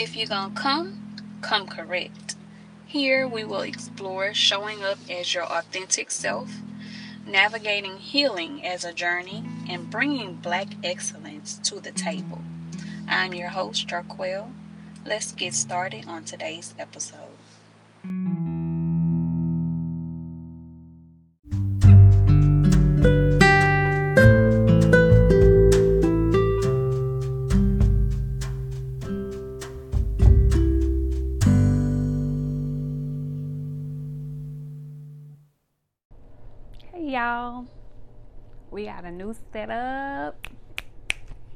If you're gonna come, come correct. Here we will explore showing up as your authentic self, navigating healing as a journey, and bringing black excellence to the table. I'm your host, Jarquell. Let's get started on today's episode. A new setup.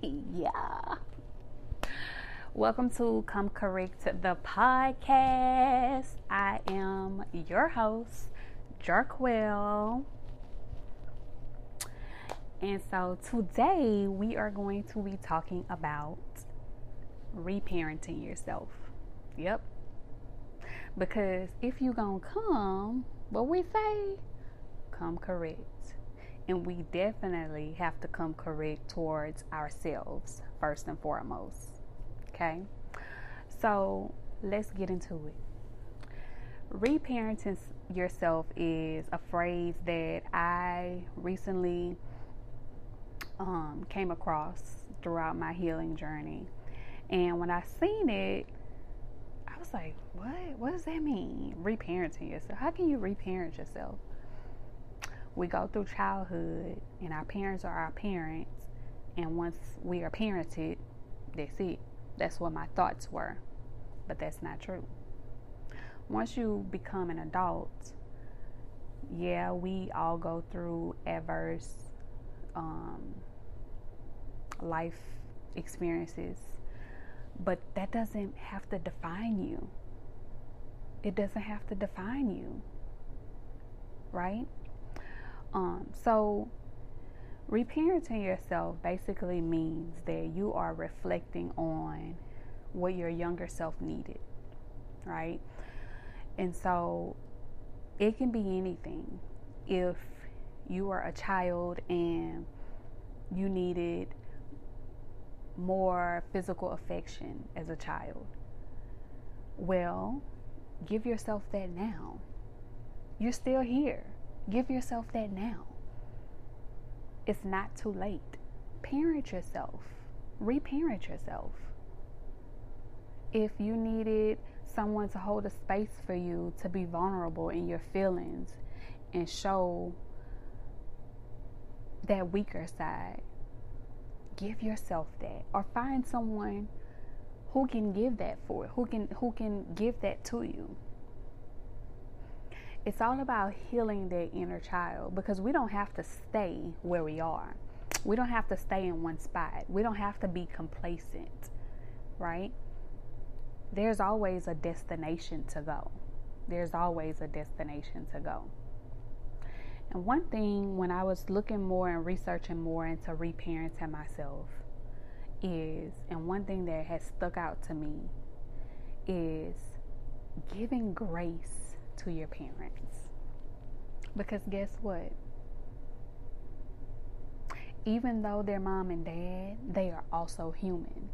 Yeah. Welcome to Come Correct the podcast. I am your host, Jarquell. And so today we are going to be talking about reparenting yourself. Yep. Because if you gonna come, what we say, come correct. And we definitely have to come correct towards ourselves first and foremost. Okay? So let's get into it. Reparenting yourself is a phrase that I recently um, came across throughout my healing journey. And when I seen it, I was like, what? What does that mean? Reparenting yourself. How can you reparent yourself? We go through childhood and our parents are our parents and once we are parented that's it. That's what my thoughts were but that's not true. Once you become an adult yeah we all go through adverse um, life experiences but that doesn't have to define you. It doesn't have to define you right um, so, reparenting yourself basically means that you are reflecting on what your younger self needed, right? And so, it can be anything. If you were a child and you needed more physical affection as a child, well, give yourself that now. You're still here Give yourself that now. It's not too late. Parent yourself, reparent yourself. If you needed someone to hold a space for you to be vulnerable in your feelings and show that weaker side, give yourself that or find someone who can give that for who can who can give that to you it's all about healing the inner child because we don't have to stay where we are. We don't have to stay in one spot. We don't have to be complacent, right? There's always a destination to go. There's always a destination to go. And one thing when I was looking more and researching more into reparenting myself is, and one thing that has stuck out to me is giving grace to your parents. Because guess what? Even though they're mom and dad, they are also human.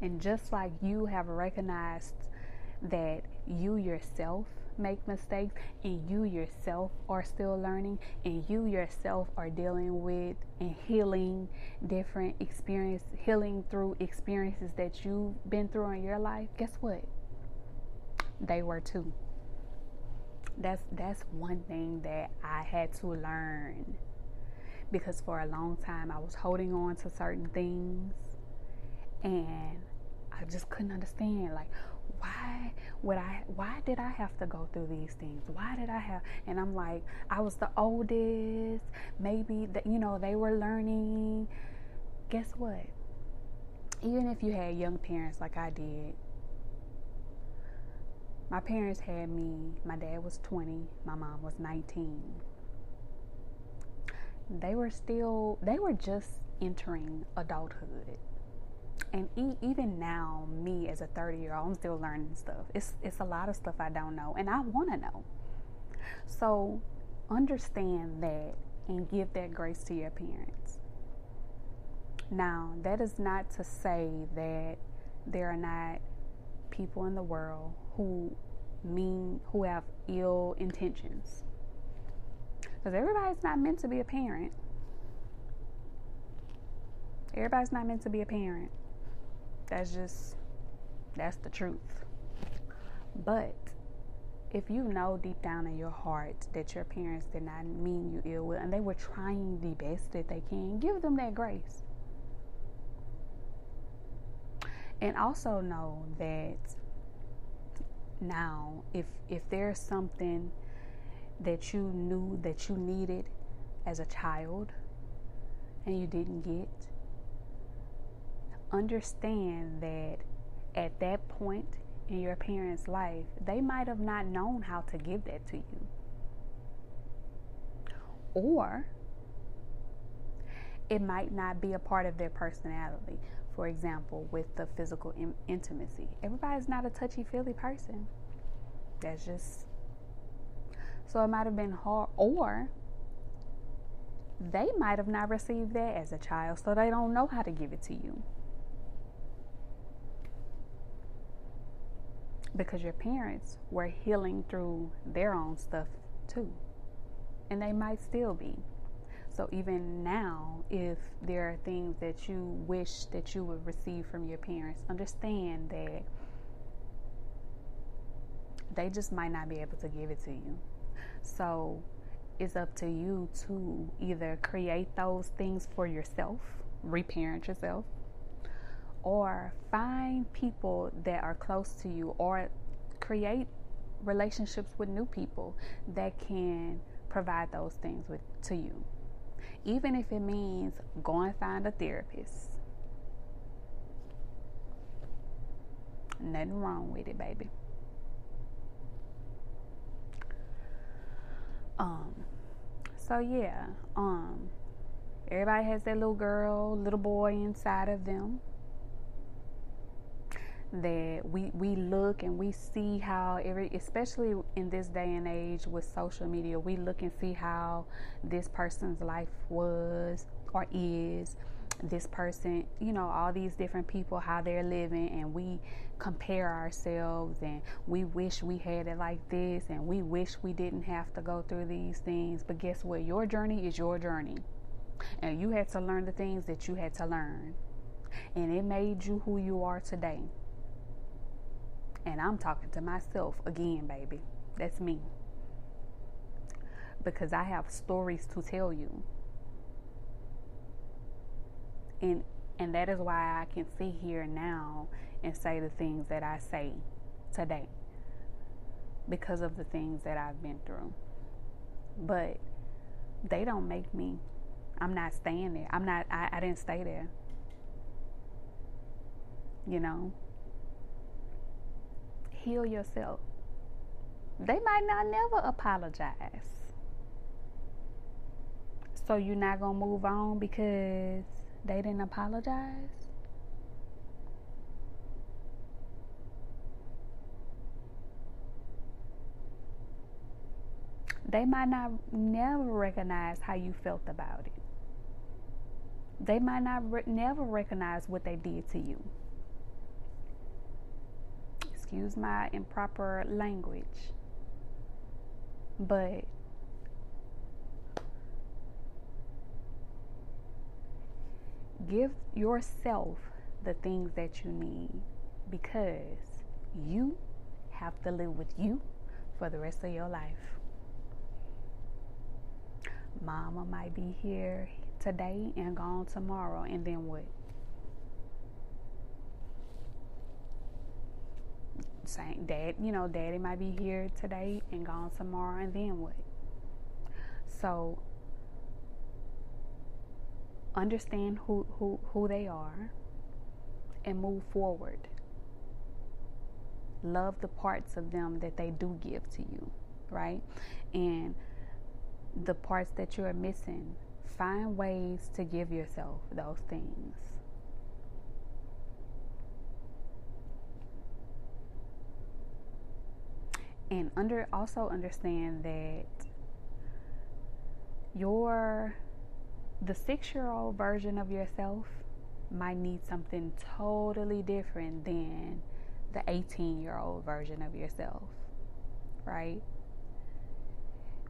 And just like you have recognized that you yourself make mistakes and you yourself are still learning and you yourself are dealing with and healing different experience healing through experiences that you've been through in your life guess what they were too that's that's one thing that I had to learn. Because for a long time I was holding on to certain things and I just couldn't understand like why would I why did I have to go through these things? Why did I have and I'm like I was the oldest. Maybe that you know they were learning. Guess what? Even if you had young parents like I did my parents had me, my dad was 20, my mom was 19. They were still, they were just entering adulthood. And e- even now, me as a 30 year old, I'm still learning stuff. It's, it's a lot of stuff I don't know, and I want to know. So understand that and give that grace to your parents. Now, that is not to say that there are not people in the world who mean who have ill intentions. Because everybody's not meant to be a parent. Everybody's not meant to be a parent. That's just that's the truth. But if you know deep down in your heart that your parents did not mean you ill will and they were trying the best that they can, give them that grace. And also know that now if if there's something that you knew that you needed as a child and you didn't get understand that at that point in your parents' life, they might have not known how to give that to you. Or it might not be a part of their personality. For example, with the physical in- intimacy, everybody's not a touchy feely person. That's just so it might have been hard, or they might have not received that as a child, so they don't know how to give it to you. because your parents were healing through their own stuff too. And they might still be. So even now, if there are things that you wish that you would receive from your parents, understand that they just might not be able to give it to you. So it's up to you to either create those things for yourself, reparent yourself, or find people that are close to you or create relationships with new people that can provide those things with to you even if it means go and find a therapist. Nothing wrong with it baby. Um so yeah um everybody has that little girl little boy inside of them that we we look and we see how every especially in this day and age with social media we look and see how this person's life was or is. This person you know all these different people how they're living and we compare ourselves and we wish we had it like this and we wish we didn't have to go through these things. But guess what? Your journey is your journey. And you had to learn the things that you had to learn. And it made you who you are today and I'm talking to myself again, baby. That's me. Because I have stories to tell you. And and that is why I can sit here now and say the things that I say today. Because of the things that I've been through. But they don't make me I'm not staying there. I'm not I, I didn't stay there. You know? Heal yourself. They might not never apologize. So you're not going to move on because they didn't apologize? They might not never recognize how you felt about it. They might not re- never recognize what they did to you excuse my improper language. But give yourself the things that you need because you have to live with you for the rest of your life. Mama might be here today and gone tomorrow, and then what? Saying dad you know daddy might be here today and gone tomorrow and then what? So understand who who who they are and move forward. Love the parts of them that they do give to you right? And the parts that you are missing find ways to give yourself those things and under also understand that your the six year old version of yourself might need something totally different than the 18 year old version of yourself, right?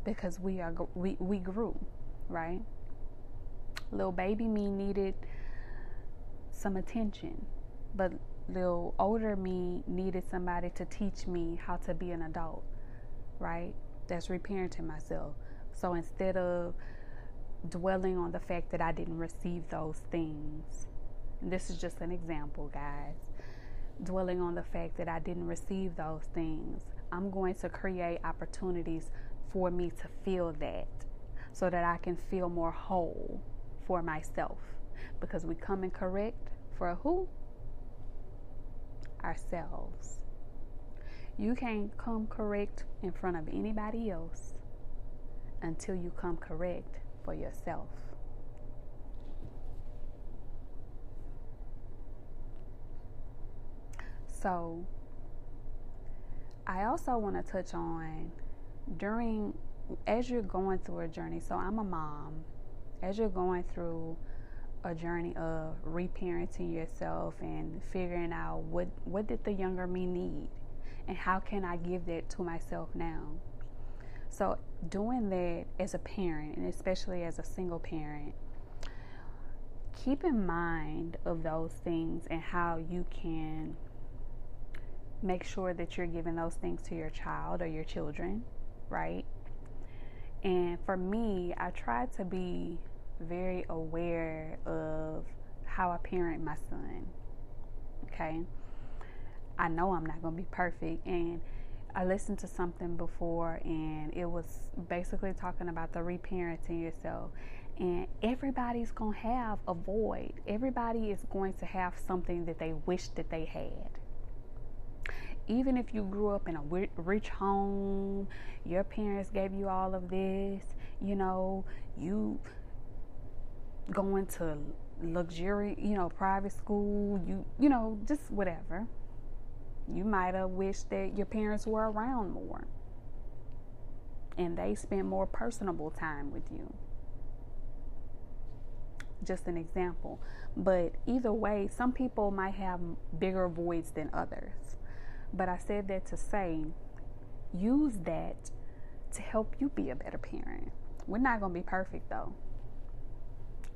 Because we are we we grew, right? Little baby me needed some attention, but little older me needed somebody to teach me how to be an adult, right? That's reparenting myself. So instead of dwelling on the fact that I didn't receive those things, this is just an example, guys. Dwelling on the fact that I didn't receive those things, I'm going to create opportunities for me to feel that so that I can feel more whole for myself. Because we come and correct for a who? Ourselves. You can't come correct in front of anybody else until you come correct for yourself. So, I also want to touch on during as you're going through a journey. So, I'm a mom. As you're going through a journey of reparenting yourself and figuring out what what did the younger me need and how can I give that to myself now. So doing that as a parent and especially as a single parent keep in mind of those things and how you can make sure that you're giving those things to your child or your children, right? And for me, I try to be very aware of how I parent my son. Okay. I know I'm not going to be perfect. And I listened to something before, and it was basically talking about the reparenting yourself. And everybody's going to have a void, everybody is going to have something that they wish that they had even if you grew up in a rich home, your parents gave you all of this, you know, you going to luxury, you know, private school, you you know, just whatever. You might have wished that your parents were around more and they spent more personable time with you. Just an example. But either way, some people might have bigger voids than others. But I said that to say, use that to help you be a better parent. We're not going to be perfect though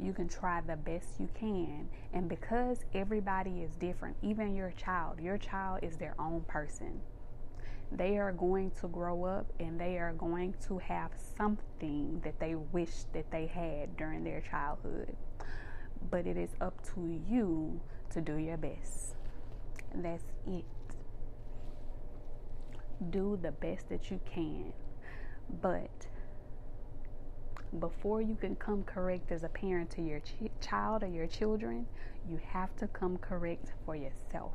you can try the best you can. And because everybody is different, even your child, your child is their own person. They are going to grow up and they are going to have something that they wish that they had during their childhood. But it is up to you to do your best. That's it. Do the best that you can. But before you can come correct as a parent to your ch- child or your children, you have to come correct for yourself.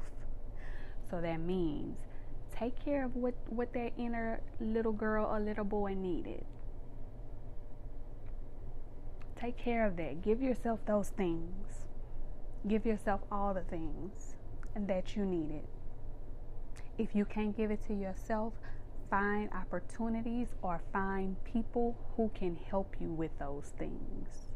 So that means take care of what, what that inner little girl or little boy needed. Take care of that. Give yourself those things. Give yourself all the things that you needed. If you can't give it to yourself, find opportunities or find people who can help you with those things.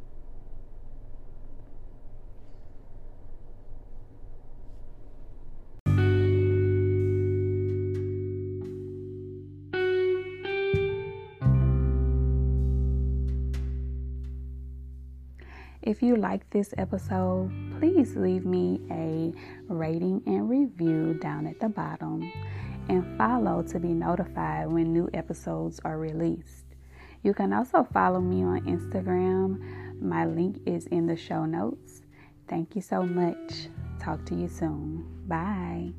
If you like this episode, please leave me a rating and review down at the bottom and follow to be notified when new episodes are released. You can also follow me on Instagram. My link is in the show notes. Thank you so much. Talk to you soon. Bye.